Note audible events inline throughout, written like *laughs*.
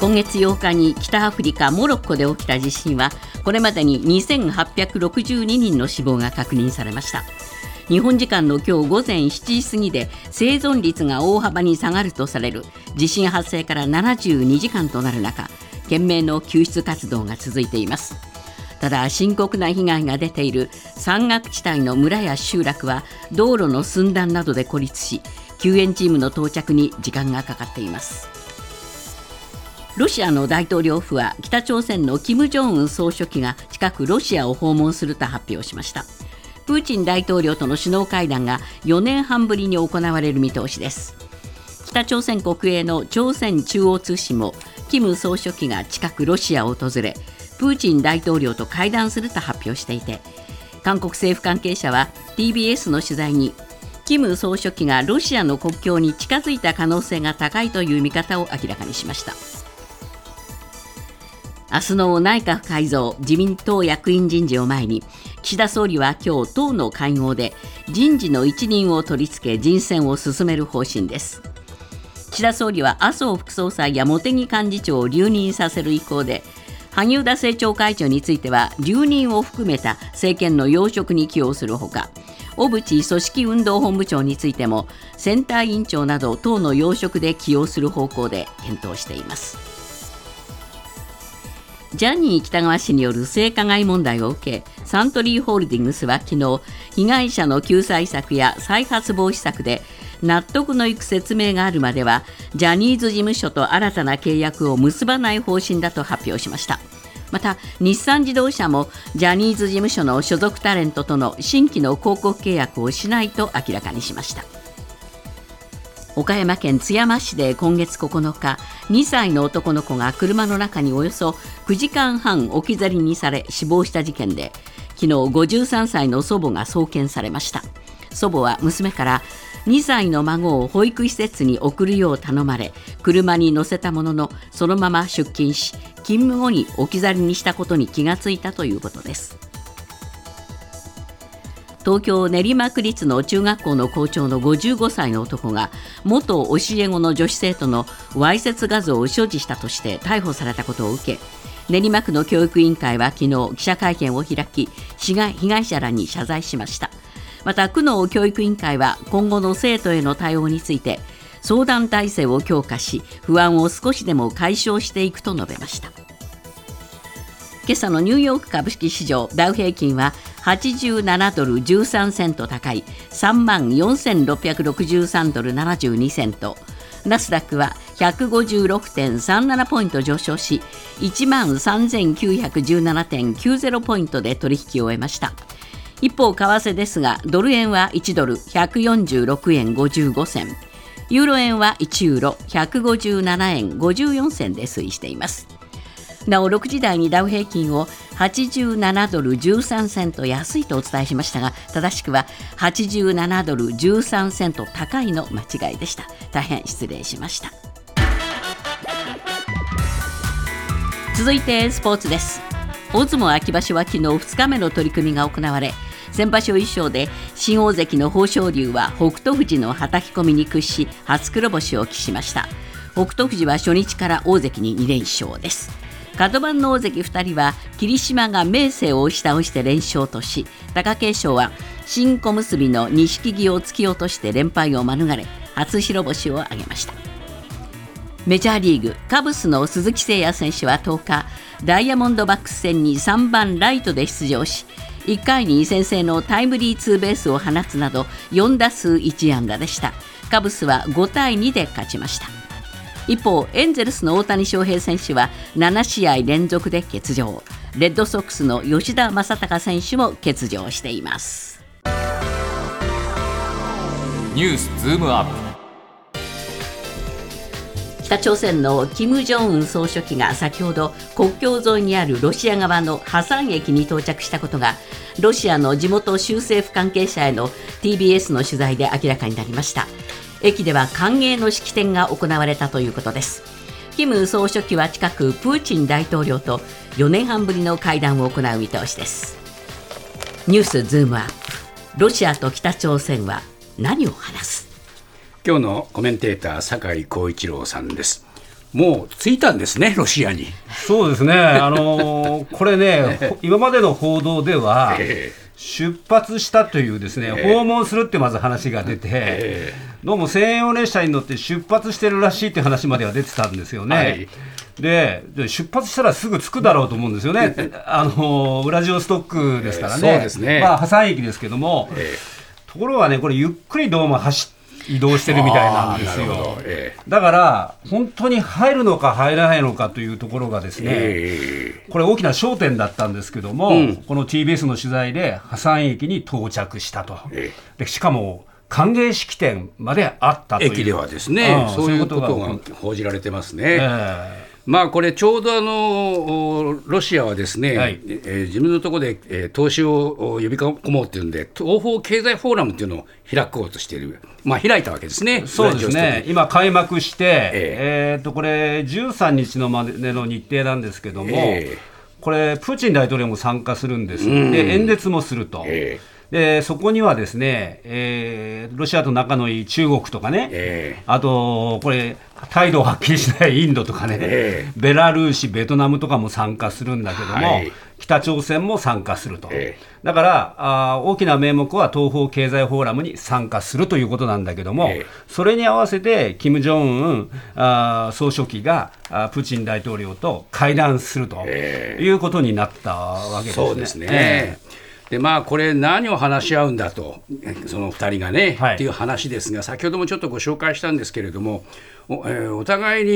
今月8日に北アフリカモロッコで起きた地震はこれまでに2862人の死亡が確認されました。日本時間の今日午前7時過ぎで生存率が大幅に下がるとされる。地震発生から72時間となる中懸命の救出活動が続いています。ただ深刻な被害が出ている山岳地帯の村や集落は道路の寸断などで孤立し救援チームの到着に時間がかかっています。ロシアの大統領府は北朝鮮の金正恩総書記が近くロシアを訪問すると発表しました。プーチン大統領との首脳会談が4年半ぶりに行われる見通しです。北朝鮮国営の朝鮮中央通信も金総書記が近くロシアを訪れプーチン大統領と会談すると発表していて韓国政府関係者は TBS の取材に金総書記がロシアの国境に近づいた可能性が高いという見方を明らかにしました。明日の内閣改造自民党役員人事を前に岸田総理は今日党の会合で人事の一任を取り付け人選を進める方針です。岸田総理は麻生副総裁や茂木幹事長を留任させる意向で萩生田政調会長については留任を含めた政権の要職に起用するほか小渕組織運動本部長についてもセンター委員長など党の要職で起用する方向で検討しています。ジャニー喜多川氏による性加害問題を受けサントリーホールディングスは昨日被害者の救済策や再発防止策で納得のいく説明があるまではジャニーズ事務所と新たな契約を結ばない方針だと発表しました。また日産自動車もジャニーズ事務所の所属タレントとの新規の広告契約をしないと明らかにしました。岡山県津山市で今月9日2歳の男の子が車の中におよそ9時間半置き去りにされ死亡した事件で昨日53歳の祖母が送検されました。祖母は娘から2歳の孫を保育施設に送るよう頼まれ車に乗せたもののそのまま出勤し勤務後に置き去りにしたことに気がついたということです。東京練馬区立の中学校の校長の55歳の男が元教え子の女子生徒のわいせつ画像を所持したとして逮捕されたことを受け練馬区の教育委員会は昨日記者会見を開き被害者らに謝罪しました。また区の教育委員会は今後の生徒への対応について相談体制を強化し不安を少しでも解消していくと述べました。今朝のニューヨーク株式市場ダウ平均は87ドル13セント高い3万4663ドル72セント。ナスダックは156.37ポイント上昇し1万3917.90ポイントで取引を終えました。一方為替ですがドル円は1ドル146円55銭。ユーロ円は1ユーロ157円54銭で推移しています。なお6時台にダウ平均を87ドル13セント安いとお伝えしましたが正しくは87ドル13セント高いの間違いでした。大変失礼しました。続いてスポーツです。大相撲秋場所は昨日2日目の取り組みが行われ先場所以上で新大関の豊昇龍は北勝富士のはたき込みに屈し初黒星を喫しました。北勝富士は初日から大関に2連勝です。角番の大関2人は霧島が明生を押し倒して連勝とし貴景勝は新小結の錦木を突き落として連敗を免れ初白星を挙げました。メジャーリーグカブスの鈴木誠也選手は10日ダイヤモンドバックス戦に3番ライトで出場し1回に先制のタイムリーツーベースを放つなど4打数1安打でした。カブスは5対2で勝ちました。一方エンゼルスの大谷翔平選手は7試合連続で欠場。レッドソックスの吉田正尚選手も欠場しています。ニュースズームアップ。北朝鮮の金正恩総書記が先ほど国境沿いにあるロシア側のハサン駅に到着したことがロシアの地元州政府関係者への TBS の取材で明らかになりました駅では歓迎の式典が行われたということです。金総書記は近くプーチン大統領と4年半ぶりの会談を行う見通しです。ニュースズームアップロシアと北朝鮮は何を話す？今日のコメンテーター酒井光一郎さんです。もう着いたんですね、ロシアに。そうですね、あのーこれね、ほ *laughs* 今までの報道では、え出発したというですね、訪問するってまず話が出て、えどうも専用列車に乗って出発してるらしいって話までは出てたんですよね。はい。でで出発したらすぐ着くだろうと思うんですよね、*laughs* あのウラジオストックですからね、ええそうですね。まあ、破産駅ですけども、えところがね、これ、ゆっくりどうも走っ移動してるみたいなんですよ。あーだから、本当に入るのか入らないのかというところがですね、えこれ大きな焦点だったんですけども、うん。この TBS の取材で破産駅に到着したと、えでしかも歓迎式典まであったという。駅ではですね、うんそういうことが報じられてますね。えまあこれちょうどあのおロシアはですね、はい。えー自分のところで、えー投資をお呼び込もうっていうんで東方経済フォーラムっていうのを開こうとしている、まあ開いたわけですね。えそうですね。今、開幕して、ええ。ーとこれ、13日のまでの日程なんですけども、ええ。これ、プーチン大統領も参加するんです、うん。で演説もすると。えでそこにはですね、えーロシアと仲のいい中国とかね、えあと、これ、態度をはっきりしないインドとかね、ええ。ベラルーシ、ベトナムとかも参加するんだけども、はい。北朝鮮も参加すると、ええ。だからあー大きな名目は東方経済フォーラムに参加するということなんだけども、ええ。それに合わせて、キム・ジョンウンあー総書記があープーチン大統領と会談するとえいうことになったわけですね。そうですね。えでまあこれ何を話し合うんだとその2人がね、はい。っていう話ですが先ほどもちょっとご紹介したんですけれどもお,、えーお互いにえ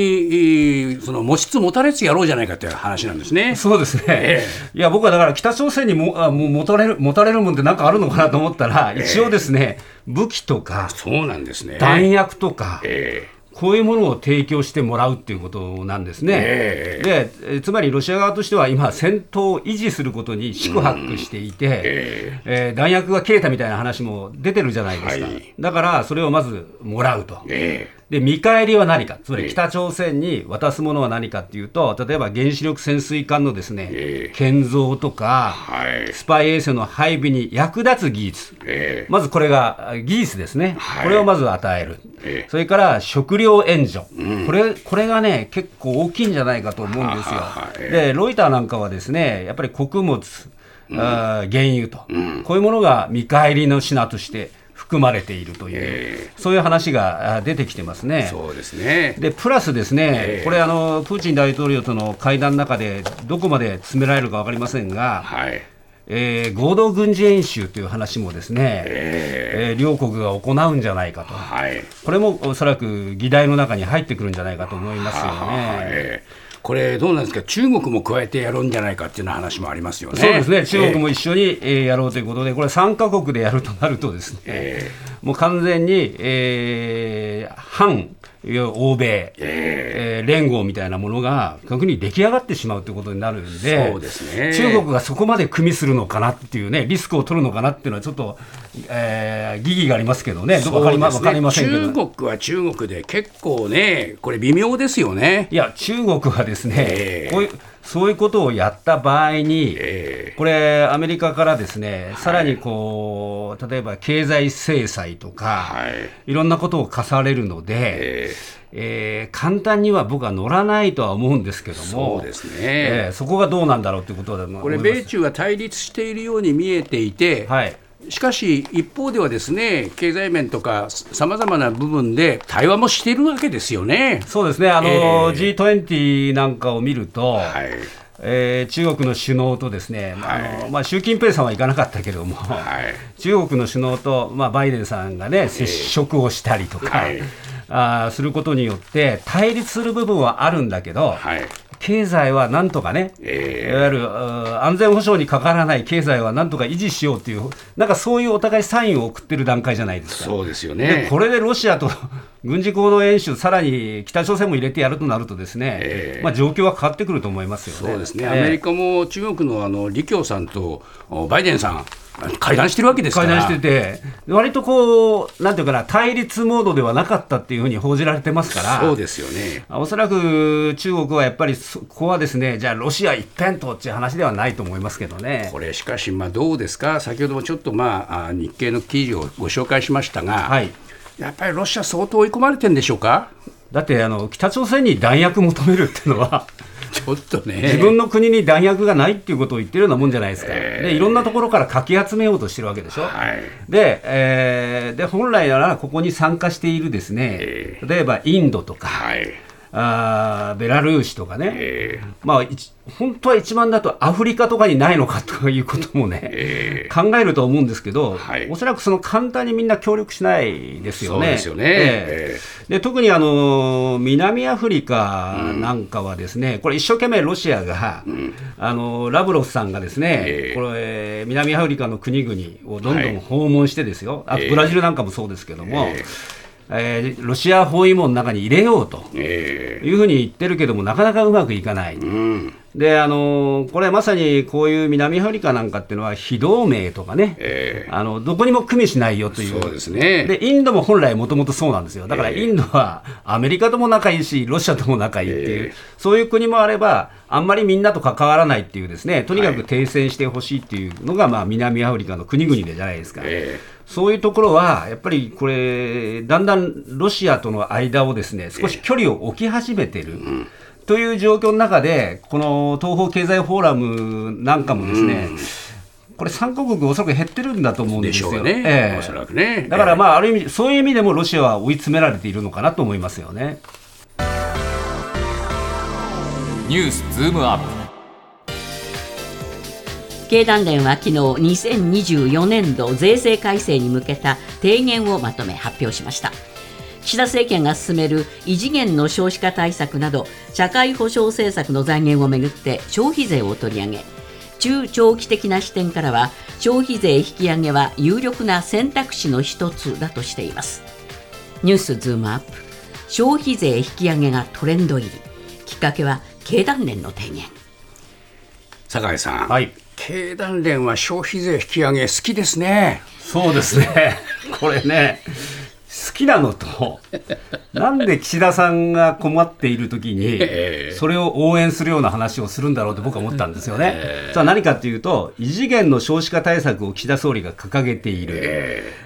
ーその持ちつ持たれつやろうじゃないかという話なんですね。え。そうですね、えいや僕はだから北朝鮮にもあもう持たれる持たれるもんってなんかあるのかなと思ったら、一応ですね武器とかそうなんですね。弾薬とか、えこういうものを提供してもらうっていうことなんですね。えでえつまりロシア側としては今、戦闘を維持することに四苦八苦していて、ええ。ー弾薬が切れたみたいな話も出てるじゃないですか、はい。だからそれをまずもらうと。ええで見返りは何か、つまええ。り北朝鮮に渡すものは何かっていうと、例えば原子力潜水艦のですね、ええ。建造とか、はい。スパイ衛星の配備に役立つ技術、ええ。まずこれがあ技術ですね、はい。これをまず与える、ええ。それから食料援助、これこれがね、結構大きいんじゃないかと思うんですよ。で、ロイターなんかはですね、やっぱり穀物、あー原油と、こういうものが見返りの品として含まれているという、えそういう話があ出てきてますね。そうですね。でプラスですね、ええこれあの、プーチン大統領との会談の中で、どこまで詰められるか分かりませんが、はい。えー合同軍事演習という話もですね、ええー両国が行うんじゃないかと、はい。これもおそらく議題の中に入ってくるんじゃないかと思いますよはね。ええこれどうなんですか？中国も加えてやるんじゃないかっていう話もありますよね。そうですね、中国えも一緒に、えーやろうということで、これ、3カ国でやるとなると、ですね、え。もう完全に、えー反欧米、えー連合みたいなものが、逆に出来上がってしまうということになるんで、そうですね。中国がそこまで組みするのかなっていうね、リスクを取るのかなっていうのは、ちょっと、えー疑義がありますけどね、どかりまわかりませんけど。中国は中国で結構ね、これ微妙ですよね。いや、中国はですね、ええ。こういうそういうことをやった場合に、えこれ、アメリカからですね、さらにこう、例えば経済制裁とか、はい。いろんなことを課されるので、ええ。ー簡単には僕は乗らないとは思うんですけども、そうですね。えーそこがどうなんだろうということだと思います。これ、米中は対立しているように見えていて、はい、しかし一方ではですね、経済面とかさまざまな部分で対話もしているわけですよね。そうですね、あの、え G20 なんかを見ると、はい。えー中国の首脳とですね、まああのはいまあ、習近平さんは行かなかったけども、はい。中国の首脳と、まあ、バイデンさんがね、接触をしたりとか、はいあーすることによって、対立する部分はあるんだけど、はい。経済はなんとかね、えいわゆる安全保障にかからない経済はなんとか維持しようという、なんかそういうお互いサインを送ってる段階じゃないですか。そうですよでね。これでロシアと *laughs* 軍事行動演習、さらに北朝鮮も入れてやるとなると、ですね、ええまあ、状況は変わってくると思いますよね。そうですね、ええアメリカも中国のあの李強さんとおバイデンさん、会談してるわけですから、会談してて、割とこう、なんていうかな、対立モードではなかったっていうふうに報じられてますから、そうですよね。おそらく中国はやっぱりそここはですね、じゃあ、ロシア一辺倒っていう話ではないと思いますけどね。これ、しかし、まあ、どうですか、先ほどもちょっと、まあ、あ日経の記事をご紹介しましたが、はいやっぱりロシア、相当追い込まれてるんでしょうか？だってあの北朝鮮に弾薬求めるっていうのはちょっとね。自分の国に弾薬がないっていうことを言ってるようなもんじゃないですか、でいろんなところからかき集めようとしてるわけでしょ、はい。で,、えーで本来ならここに参加しているですね、え。例えばインドとか、はいあーベラルーシとかね、えまあ、一本当は一番だとアフリカとかにないのかということもね、え考えると思うんですけど、はい。おそらくその簡単にみんな協力しないですよね。ですよね。ええ。で特にあの南アフリカなんかはですね、これ一生懸命ロシアが、あのラブロフさんがですね、ええ。これ南アフリカの国々をどんどはい。ん訪問してですよ、あとええ。ブラジルなんかもそうですけども、ええーロシア包囲網の中に入れようと。えいうふうに言ってるけども、なかなかうまくいかない。うんで、あのこれまさにこういう南アフリカなんかっていうのは、非同盟とかね、えあのどこにも組みしないよという。そうですね。で、インドも本来もともとそうなんですよ。だからええインドはアメリカとも仲いいし、ロシアとも仲いいっていう、ええ。そういう国もあれば、あんまりみんなと関わらないっていうですね、とにかく停戦してほしいっていうのが、まあ南アフリカの国々でじゃないですか。えそういうところは、やっぱりこれ、だんだんロシアとの間をですね、少し距離を置き始めてる。という状況の中で、この東方経済フォーラムなんかもですね、これ、参加国、おそらく減ってるんだと思うんですよ。でしょうね。ええ。おそらくね。だから、まあ、ある意味、そういう意味でもロシアは追い詰められているのかなと思いますよね。ニュースズームアップ。経団連は昨日2024年度税制改正に向けた提言をまとめ発表しました岸田政権が進める異次元の少子化対策など社会保障政策の財源をめぐって消費税を取り上げ中長期的な視点からは消費税引き上げは有力な選択肢の一つだとしています。ニュースズームアップ。消費税引き上げがトレンド入り。きっかけは経団連の提言。酒井さん、はい。経団連は消費税引き上げ好きですね。そうですね、これね、好きなのと、*laughs* なんで岸田さんが困っているときにええ、それを応援するような話をするんだろうと僕は思ったんですよね。それは何かというと、異次元の少子化対策を岸田総理が掲げている、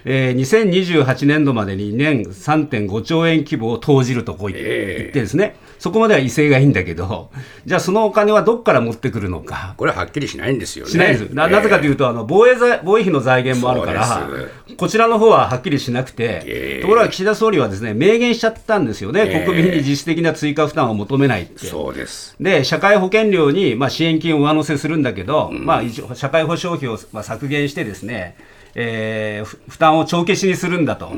えー2028年度までに年3.5兆円規模を投じるとこう言ってですね、そこまでは威勢がいいんだけど、じゃあそのお金はどこから持ってくるのか。これははっきりしないんですよね。しないです。ななぜかというと、あの防衛財防衛費の財源もあるからこちらの方ははっきりしなくて、ええ。ところが岸田総理はですね明言しちゃったんですよね、ええ。国民に実質的な追加負担を求めないって。そうです。で社会保険料に、まあ、支援金を上乗せするんだけど、まあ、社会保障費を、まあ、削減してですね、えーふ負担を帳消しにするんだと、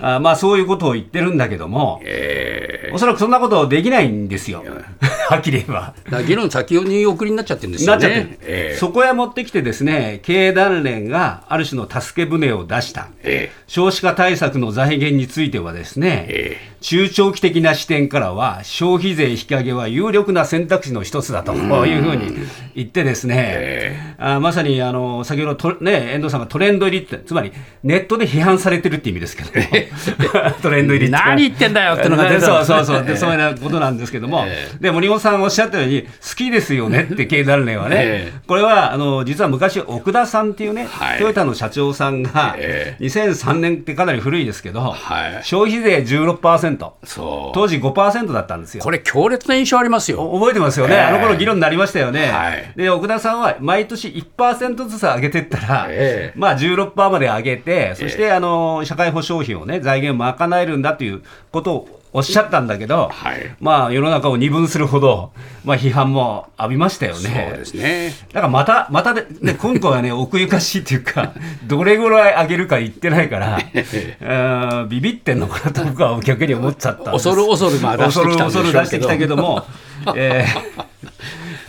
あまあ、そういうことを言ってるんだけども、えおそらくそんなことできないんですよ、*laughs* はっきり言えば。議論先に送りになっちゃってるんですよね。なっちゃってる、えーそこへ持ってきてですね経団連がある種の助け舟を出した、え少子化対策の財源についてはですね、え中長期的な視点からは消費税引き上げは有力な選択肢の一つだというふうに言ってですね、あまさにあの先ほどと、ね、遠藤さんがトレンド入りってつまりネットで批判されてるって意味ですけども *laughs* トレンド入りって何言ってんだよってのが出たそうそうそうでそういうことなんですけども、で森本さんおっしゃったように好きですよねって経団連はね、ええ。これはあの実は昔奥田さんっていうね、はい。トヨタの社長さんが、え2003年ってかなり古いですけど、はい。消費税16%そう。当時5%だったんですよ。これ強烈な印象ありますよ。お覚えてますよね、ええ。あの頃議論になりましたよね、はい。で奥田さんは毎年1%ずつ上げていったら、ええ。まあ、16%まで上げて、そしてあの社会保障費を、ね、財源を賄えるんだということをおっしゃったんだけど、はい。まあ、世の中を二分するほど、まあ、批判も浴びましたよね。そうですね。だからまた、またで、ね、今回はね、奥ゆかしいっていうか、*laughs* どれぐらい上げるか言ってないから、*laughs* うんビビってんのかなと僕は逆に思っちゃった恐る恐るまあ出してきた恐る恐る出してきたけども、*laughs* え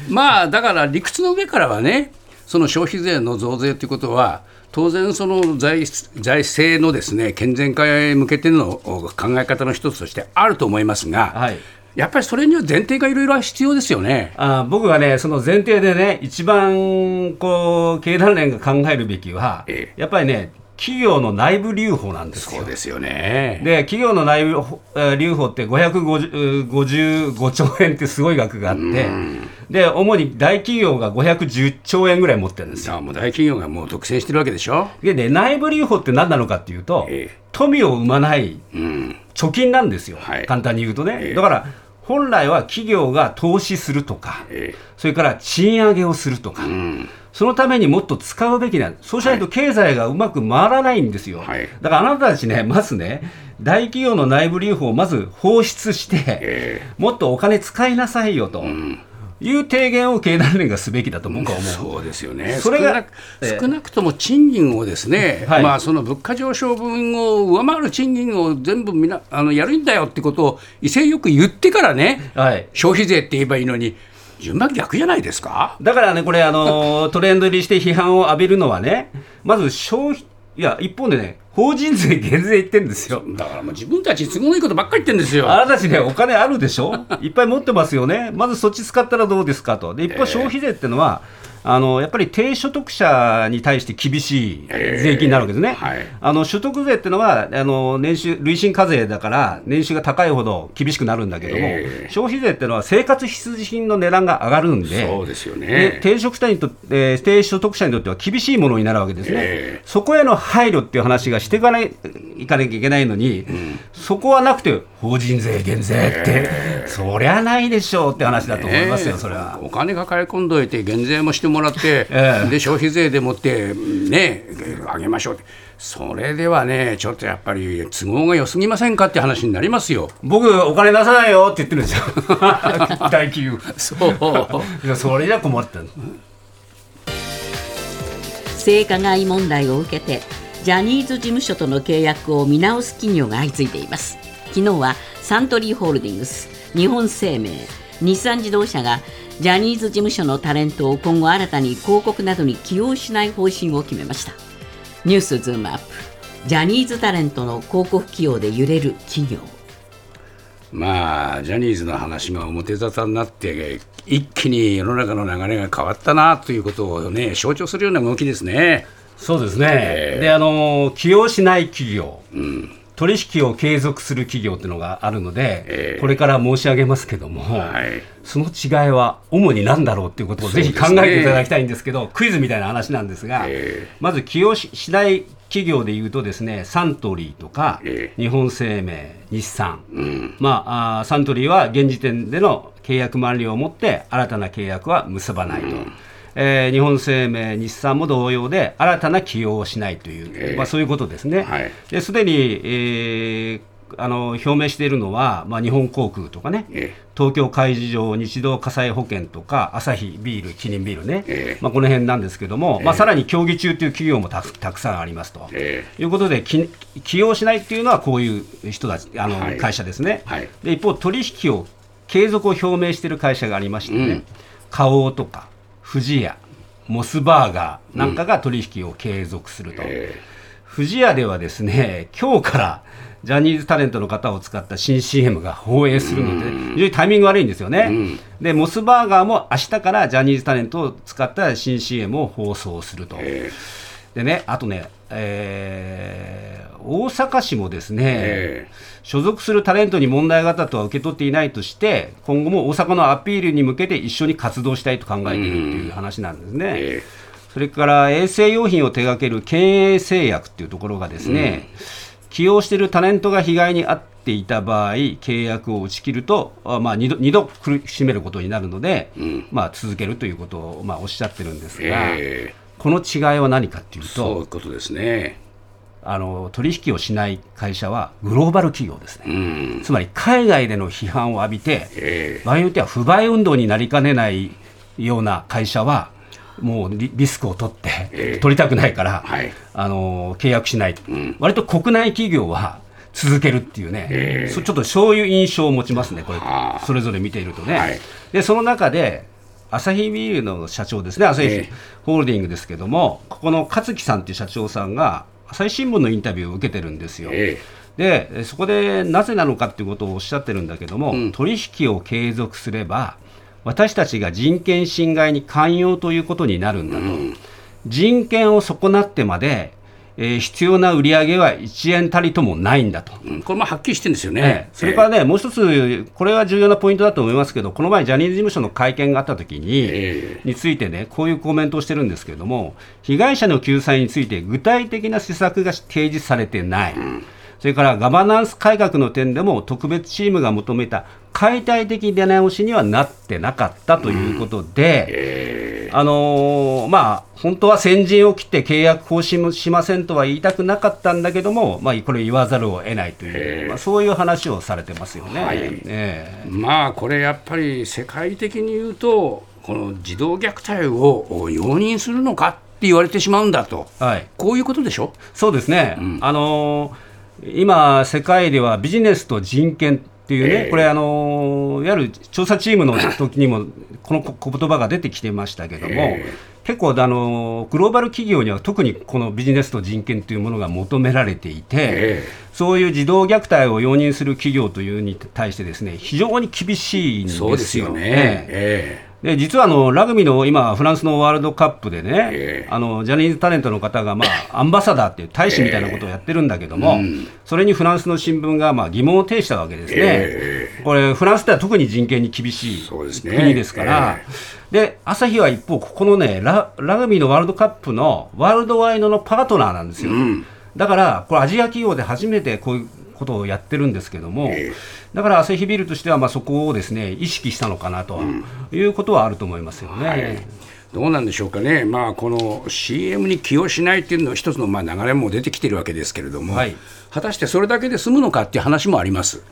まあだから理屈の上からはねその消費税の増税ということは当然その財財政のですね健全化へ向けての考え方の一つとしてあると思いますが、はいやっぱりそれには前提がいろいろ必要ですよね。あ僕がね、その前提でね、一番こう経団連が考えるべきは、ええやっぱりね、企業の内部留保なんですよ。そうですよね。で企業の内部えー留保って555兆円ってすごい額があって、で主に大企業が510兆円ぐらい持ってるんですよ。あもう大企業がもう独占してるわけでしょ？でで内部留保って何なのかっていうと、ええ富を生まないうん。貯金なんですよ、はい簡単に言うとね、ええだから本来は企業が投資するとか、えそれから賃上げをするとか、えうん。そのためにもっと使うべきなんそうしないと経済がうまく回らないんですよ、はい。だからあなたたちね、まずね、大企業の内部留保をまず放出して、えもっとお金使いなさいよとえうん。いう提言を経団連がすべきだと僕は思う。そうですよね。それが少なくええ。少なくとも賃金をですね、はい。まあその物価上昇分を上回る賃金を全部みなあのやるんだよってことを威勢よく言ってからね、はい。消費税って言えばいいのに順番逆じゃないですか？だからね、これ、あのー *laughs* トレンド入りして批判を浴びるのはね、まず消費、いや、一方でね、法人税減税言ってんですよ。だからもう自分たちに都合のいいことばっかり言ってんですよ。あなたたちね、お金あるでしょ？いっぱい持ってますよね。まずそっち使ったらどうですかと。で、一方、消費税ってのは、あのやっぱり低所得者に対して厳しい税金になるわけですね。はい。あの所得税ってのはあの年収累進課税だから年収が高いほど厳しくなるんだけども、ええ。消費税ってのは生活必需品の値段が上がるんで、そうですよね。で低所得者にとって、えー低所得者にとっては厳しいものになるわけですね、ええ。そこへの配慮っていう話がしていかないいかなきゃいけないのに、そこはなくて、法人税減税って、そりゃないでしょうって話だと思いますよ、ねそれは。お金抱え込んどいて減税もしてもらって、ええ。で消費税でもってね上げましょうって。それではねちょっとやっぱり都合が良すぎませんかって話になりますよ。僕、お金出さないよって言ってるんですよ、*laughs* 大企業。そう。それじゃ困ったの。性加害問題を受けてジャニーズ事務所との契約を見直す企業が相次いでいます昨日はサントリーホールディングス日本生命日産自動車がジャニーズ事務所のタレントを今後新たに広告などに起用しない方針を決めました。ニュースズームアップジャニーズタレントの広告起用で揺れる企業。まあジャニーズの話が表沙汰になって一気に世の中の流れが変わったなということをね象徴するような動きですね。そうですね、ええであの起用しない企業、うん取引を継続する企業っていうのがあるので、ええ。これから申し上げますけども、はい。その違いは主に何だろうっていうことをぜひ考えていただきたいんですけど、クイズみたいな話なんですが、えまず起用ししない企業でいうとですね、サントリーとか、え日本生命、日産、うん。まあ、あーサントリーは現時点での契約満了をもって新たな契約は結ばないと。えー日本生命、日産も同様で新たな起用をしないという、ええ。まあ、そういうことですね。はい。ですでに、えーあの表明しているのは、まあ、日本航空とかね、え東京海事場日動火災保険とかアサヒビール、キリンビールね、ええ。まあ、この辺なんですけども、まあ、さらに協議中という企業もたくたくさんありますと。え。いうことでき起用しないっていうのはこういう人たちあの、はい。会社ですね、はい。で一方取引を継続を表明している会社がありましてね、うん。花王とか富士屋モスバーガーなんかが取引を継続すると、え富士屋ではですね今日からジャニーズタレントの方を使った新 CM が放映するので、非常にタイミング悪いんですよね。うん。で、モスバーガーも明日からジャニーズタレントを使った新 CM を放送すると。え。でね、あとね、えー大阪市もですね、え所属するタレントに問題があったとは受け取っていないとして、今後も大阪のアピールに向けて一緒に活動したいと考えているという話なんですね。えそれから衛生用品を手掛ける県営製薬っていうところがですね、起用しているタレントが被害に遭っていた場合、契約を打ち切ると、あまあ、2, 度二度苦しめることになるので、ん。まあ、続けるということを、まあ、おっしゃってるんですが、えこの違いは何かっていうそういとうことですね。あの、取引をしない会社はグローバル企業ですね。うん。つまり海外での批判を浴びて、え場合によっては不買運動になりかねないような会社は、もうリリスクを取って、ええ。取りたくないから、はい。あの契約しない、ん。割と国内企業は続けるっていうね、ええ。そちょっとそういう印象を持ちますね、これ。はあ、それぞれ見ているとね。はい。でその中でアサヒビールの社長ですね、アサヒええ。ホールディングですけども、ここの勝木さんっていう社長さんが、朝日新聞のインタビューを受けてるんですよ。えでえそこでなぜなのかっていうことをおっしゃってるんだけども、うん。取引を継続すれば私たちが人権侵害に寛容ということになるんだと、人権を損なってまでえー必要な売り上げは1円たりともないんだと。うんこれもはっきりしてるんですよね。ええ。それからね、もう一つ、これは重要なポイントだと思いますけど、この前、ジャニーズ事務所の会見があったときに、えについてね、こういうコメントをしてるんですけれども、被害者の救済について具体的な施策が提示されてない、それからガバナンス改革の点でも、特別チームが求めた解体的出直しにはなってなかったということで、あのーまあ、本当は先陣を切って契約更新もしませんとは言いたくなかったんだけども、まあ、これ言わざるを得ないという、まあ、そういう話をされてますよね。はい。ええ。まあこれやっぱり世界的に言うとこの児童虐待を容認するのかって言われてしまうんだと。はい。こういうことでしょ？そうですね、あのー今、世界ではビジネスと人権っていうね、ええ。これ、あのーいわゆる調査チームの時にも、このこ言葉が出てきてましたけども、え結構、あのーグローバル企業には特にこのビジネスと人権というものが求められていて、えそういう児童虐待を容認する企業というに対してですね、非常に厳しいんですよ。そうですよね。ええ。えで実はあのラグビーの今、フランスのワールドカップでね、ええ。あのジャニーズタレントの方が、まあ、*laughs* アンバサダーっていう大使みたいなことをやってるんだけども、うん。それにフランスの新聞がまあ疑問を呈したわけですね、えこれ、フランスでは特に人権に厳しい国ですから、で朝日は一方、ここのねラ、ラグビーのワールドカップのワールドワイドのパートナーなんですよ。ん。だから、これ、アジア企業で初めてこういうことをやってるんですけども、えだからアサヒビールとしては、まあ、そこをですね意識したのかなということはあると思いますよね。はい。どうなんでしょうかね、まあ、この CM に起用しないっていうのは一つのまあ流れも出てきてるわけですけれども、はい。果たしてそれだけで済むのかっていう話もあります。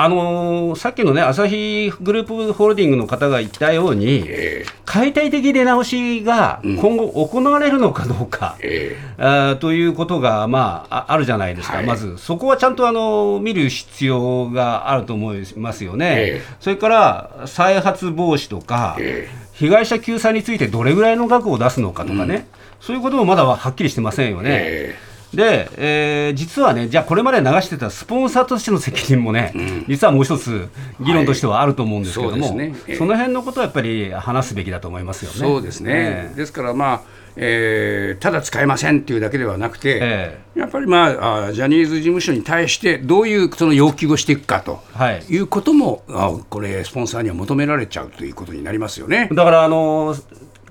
あのーさっきのね、アサヒグループホールディングの方が言ったように、え解体的出直しが今後行われるのかどうか、えあーということが、まあ、ああるじゃないですか、はい。まず、そこはちゃんとあの見る必要があると思いますよね、ええ。それから再発防止とか、え被害者救済についてどれぐらいの額を出すのかとかね、そういうこともまだはっきりしてませんよね。えで、えー実はね、じゃあこれまで流してたスポンサーとしての責任もね、実はもう一つ議論としてはあると思うんですけども、はい。そねええその辺のことはやっぱり話すべきだと思いますよね。そうですね、ええ。ですから、まあえーただ使えませんっていうだけではなくて、えやっぱり、まあ、あジャニーズ事務所に対してどういうその要求をしていくかとはい。いうことも、あこれ、スポンサーには求められちゃうということになりますよね。だから、あの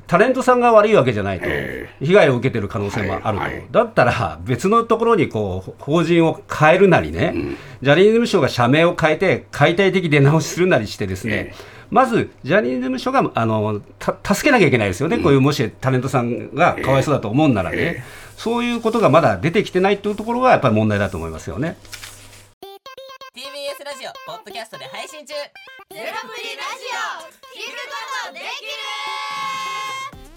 タレントさんが悪いわけじゃないと、え被害を受けてる可能性もあると、はいはい。だったら別のところにこう法人を変えるなりね、ジャニーズ事務所が社名を変えて、解体的出直しするなりして、ですね、まずジャニーズ事務所があのた助けなきゃいけないですよね、こういうもしタレントさんがかわいそうだと思うならね、え。そういうことがまだ出てきてないというところがやっぱり問題だと思いますよね。TBS ラジオポッドキャストで配信中。ゼロプリラジオ。聞くことできる